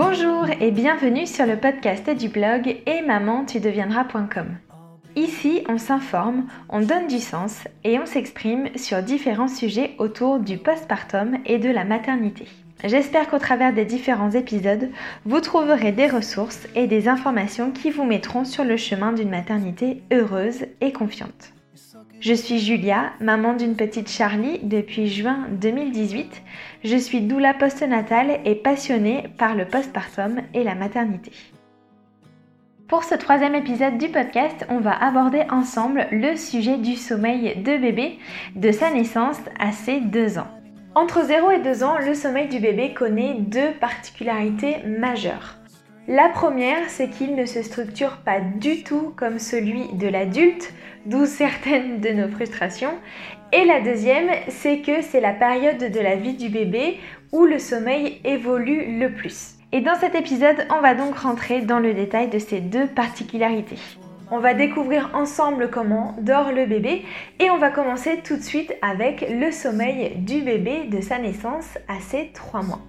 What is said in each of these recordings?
Bonjour et bienvenue sur le podcast du blog et maman tu deviendras.com. Ici, on s'informe, on donne du sens et on s'exprime sur différents sujets autour du postpartum et de la maternité. J'espère qu'au travers des différents épisodes, vous trouverez des ressources et des informations qui vous mettront sur le chemin d'une maternité heureuse et confiante. Je suis Julia, maman d'une petite Charlie depuis juin 2018. Je suis doula postnatale et passionnée par le postpartum et la maternité. Pour ce troisième épisode du podcast, on va aborder ensemble le sujet du sommeil de bébé de sa naissance à ses deux ans. Entre 0 et 2 ans, le sommeil du bébé connaît deux particularités majeures. La première, c'est qu'il ne se structure pas du tout comme celui de l'adulte, d'où certaines de nos frustrations. Et la deuxième, c'est que c'est la période de la vie du bébé où le sommeil évolue le plus. Et dans cet épisode, on va donc rentrer dans le détail de ces deux particularités. On va découvrir ensemble comment dort le bébé et on va commencer tout de suite avec le sommeil du bébé de sa naissance à ses 3 mois.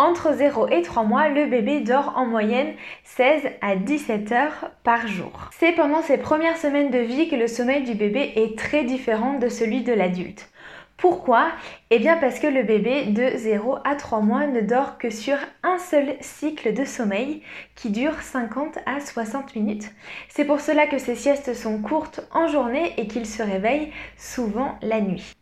Entre 0 et 3 mois, le bébé dort en moyenne 16 à 17 heures par jour. C'est pendant ces premières semaines de vie que le sommeil du bébé est très différent de celui de l'adulte. Pourquoi? Eh bien parce que le bébé de 0 à 3 mois ne dort que sur un seul cycle de sommeil qui dure 50 à 60 minutes. C'est pour cela que ces siestes sont courtes en journée et qu'il se réveille souvent la nuit.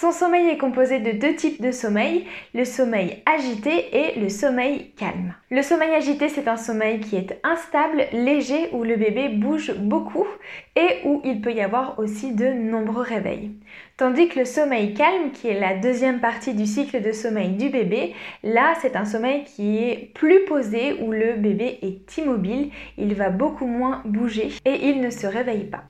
Son sommeil est composé de deux types de sommeil, le sommeil agité et le sommeil calme. Le sommeil agité, c'est un sommeil qui est instable, léger, où le bébé bouge beaucoup et où il peut y avoir aussi de nombreux réveils. Tandis que le sommeil calme, qui est la deuxième partie du cycle de sommeil du bébé, là c'est un sommeil qui est plus posé, où le bébé est immobile, il va beaucoup moins bouger et il ne se réveille pas.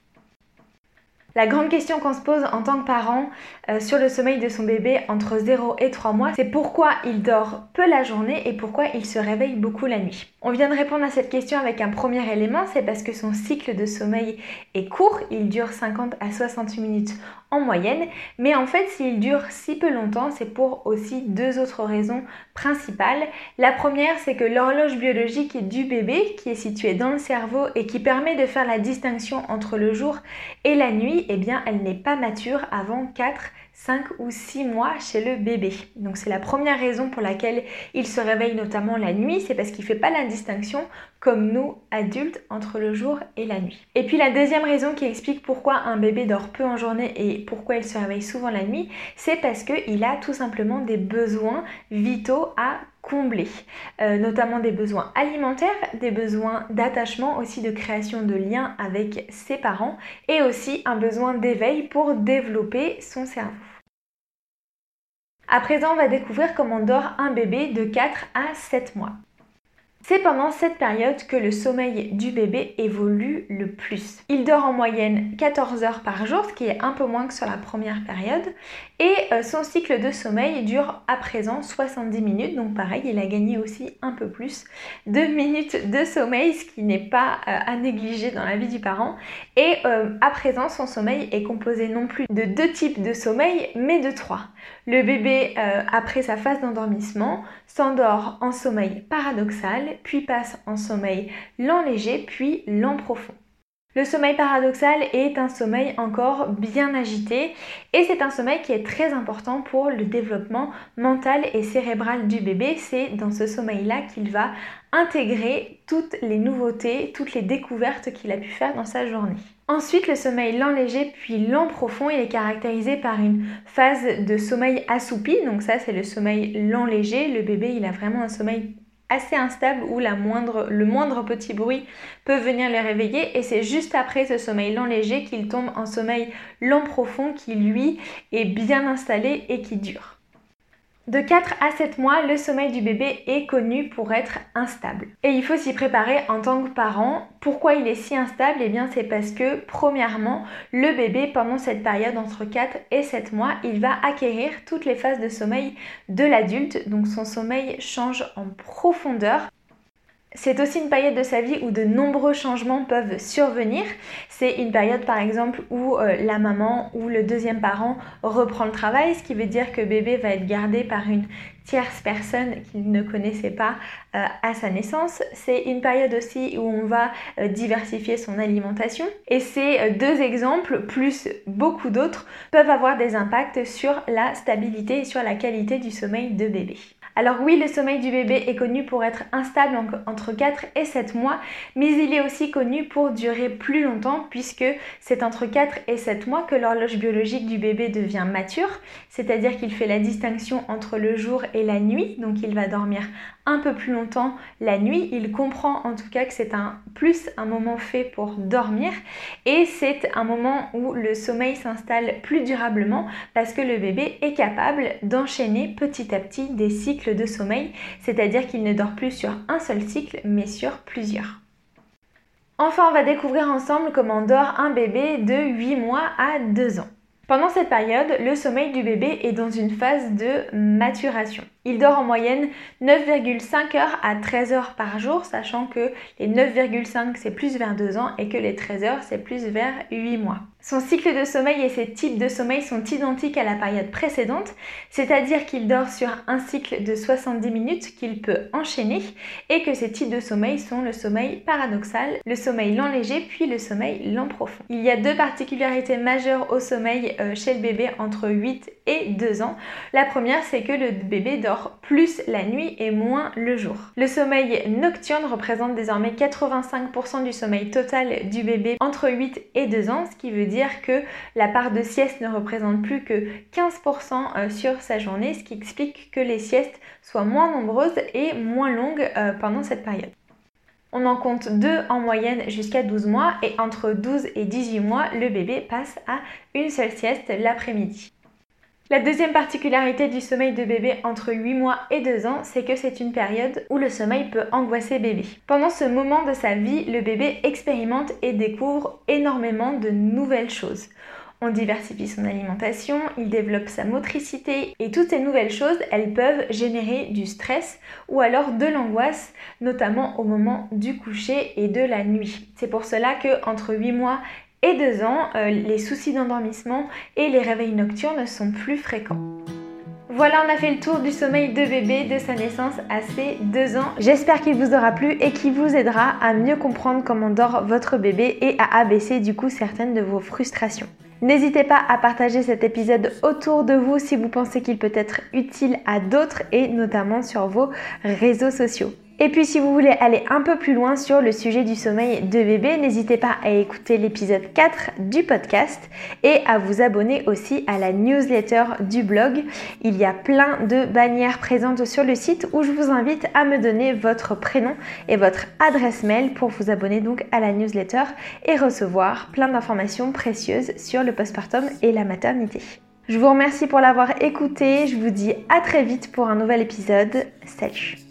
La grande question qu'on se pose en tant que parent euh, sur le sommeil de son bébé entre 0 et 3 mois, c'est pourquoi il dort peu la journée et pourquoi il se réveille beaucoup la nuit. On vient de répondre à cette question avec un premier élément, c'est parce que son cycle de sommeil est court, il dure 50 à 68 minutes en moyenne, mais en fait s'il dure si peu longtemps, c'est pour aussi deux autres raisons principales. La première, c'est que l'horloge biologique du bébé, qui est située dans le cerveau et qui permet de faire la distinction entre le jour et la nuit, eh bien elle n'est pas mature avant 4 5 ou 6 mois chez le bébé. Donc c'est la première raison pour laquelle il se réveille notamment la nuit, c'est parce qu'il ne fait pas la distinction comme nous adultes entre le jour et la nuit. Et puis la deuxième raison qui explique pourquoi un bébé dort peu en journée et pourquoi il se réveille souvent la nuit, c'est parce qu'il a tout simplement des besoins vitaux à combler, euh, notamment des besoins alimentaires, des besoins d'attachement, aussi de création de liens avec ses parents et aussi un besoin d'éveil pour développer son cerveau. À présent, on va découvrir comment dort un bébé de 4 à 7 mois. C'est pendant cette période que le sommeil du bébé évolue le plus. Il dort en moyenne 14 heures par jour, ce qui est un peu moins que sur la première période. Et euh, son cycle de sommeil dure à présent 70 minutes, donc pareil, il a gagné aussi un peu plus de minutes de sommeil, ce qui n'est pas euh, à négliger dans la vie du parent. Et euh, à présent, son sommeil est composé non plus de deux types de sommeil, mais de trois. Le bébé, après sa phase d'endormissement, s'endort en sommeil paradoxal, puis passe en sommeil lent léger, puis lent profond. Le sommeil paradoxal est un sommeil encore bien agité et c'est un sommeil qui est très important pour le développement mental et cérébral du bébé. C'est dans ce sommeil-là qu'il va intégrer toutes les nouveautés, toutes les découvertes qu'il a pu faire dans sa journée. Ensuite, le sommeil lent léger puis lent profond, il est caractérisé par une phase de sommeil assoupi. Donc ça, c'est le sommeil lent léger. Le bébé, il a vraiment un sommeil assez instable où la moindre, le moindre petit bruit peut venir les réveiller et c'est juste après ce sommeil lent léger qu'il tombe en sommeil lent profond qui lui est bien installé et qui dure. De 4 à 7 mois, le sommeil du bébé est connu pour être instable. Et il faut s'y préparer en tant que parent. Pourquoi il est si instable? Eh bien c'est parce que premièrement, le bébé pendant cette période entre 4 et 7 mois, il va acquérir toutes les phases de sommeil de l'adulte. Donc son sommeil change en profondeur C'est aussi une période de sa vie où de nombreux changements peuvent survenir. C'est une période par exemple où euh, la maman ou le deuxième parent reprend le travail, ce qui veut dire que bébé va être gardé par une tierce personne qu'il ne connaissait pas euh, à sa naissance. C'est une période aussi où on va euh, diversifier son alimentation. Et ces deux exemples, plus beaucoup d'autres, peuvent avoir des impacts sur la stabilité et sur la qualité du sommeil de bébé. Alors oui, le sommeil du bébé est connu pour être instable entre 4 et 7 mois, mais il est aussi connu pour durer plus longtemps puisque c'est entre 4 et 7 mois que l'horloge biologique du bébé devient mature, c'est-à-dire qu'il fait la distinction entre le jour et la nuit, donc il va dormir un peu plus longtemps la nuit. Il comprend en tout cas que c'est un plus un moment fait pour dormir et c'est un moment où le sommeil s'installe plus durablement parce que le bébé est capable d'enchaîner petit à petit des cycles de sommeil, c'est-à-dire qu'il ne dort plus sur un seul cycle mais sur plusieurs. Enfin, on va découvrir ensemble comment dort un bébé de 8 mois à 2 ans. Pendant cette période, le sommeil du bébé est dans une phase de maturation. Il dort en moyenne 9,5 heures à 13 heures par jour, sachant que les 9,5 c'est plus vers 2 ans et que les 13 heures c'est plus vers 8 mois. Son cycle de sommeil et ses types de sommeil sont identiques à la période précédente, c'est-à-dire qu'il dort sur un cycle de 70 minutes qu'il peut enchaîner et que ces types de sommeil sont le sommeil paradoxal, le sommeil lent léger puis le sommeil lent profond. Il y a deux particularités majeures au sommeil euh, chez le bébé entre 8 et 2 ans. La première c'est que le bébé dort plus la nuit et moins le jour. Le sommeil nocturne représente désormais 85% du sommeil total du bébé entre 8 et 2 ans, ce qui veut dire que la part de sieste ne représente plus que 15% euh, sur sa journée, ce qui explique que les siestes soient moins nombreuses et moins longues euh, pendant cette période. On en compte deux en moyenne jusqu'à 12 mois et entre 12 et 18 mois, le bébé passe à une seule sieste l'après-midi. La deuxième particularité du sommeil de bébé entre 8 mois et 2 ans, c'est que c'est une période où le sommeil peut angoisser bébé. Pendant ce moment de sa vie, le bébé expérimente et découvre énormément de nouvelles choses. On diversifie son alimentation, il développe sa motricité et toutes ces nouvelles choses, elles peuvent générer du stress ou alors de l'angoisse, notamment au moment du coucher et de la nuit. C'est pour cela que entre 8 mois et deux ans, euh, les soucis d'endormissement et les réveils nocturnes sont plus fréquents. Voilà, on a fait le tour du sommeil de bébé de sa naissance à ses deux ans. J'espère qu'il vous aura plu et qu'il vous aidera à mieux comprendre comment dort votre bébé et à abaisser du coup certaines de vos frustrations. N'hésitez pas à partager cet épisode autour de vous si vous pensez qu'il peut être utile à d'autres et notamment sur vos réseaux sociaux. Et puis si vous voulez aller un peu plus loin sur le sujet du sommeil de bébé, n'hésitez pas à écouter l'épisode 4 du podcast et à vous abonner aussi à la newsletter du blog. Il y a plein de bannières présentes sur le site où je vous invite à me donner votre prénom et votre adresse mail pour vous abonner donc à la newsletter et recevoir plein d'informations précieuses sur le postpartum et la maternité. Je vous remercie pour l'avoir écouté, je vous dis à très vite pour un nouvel épisode. Salut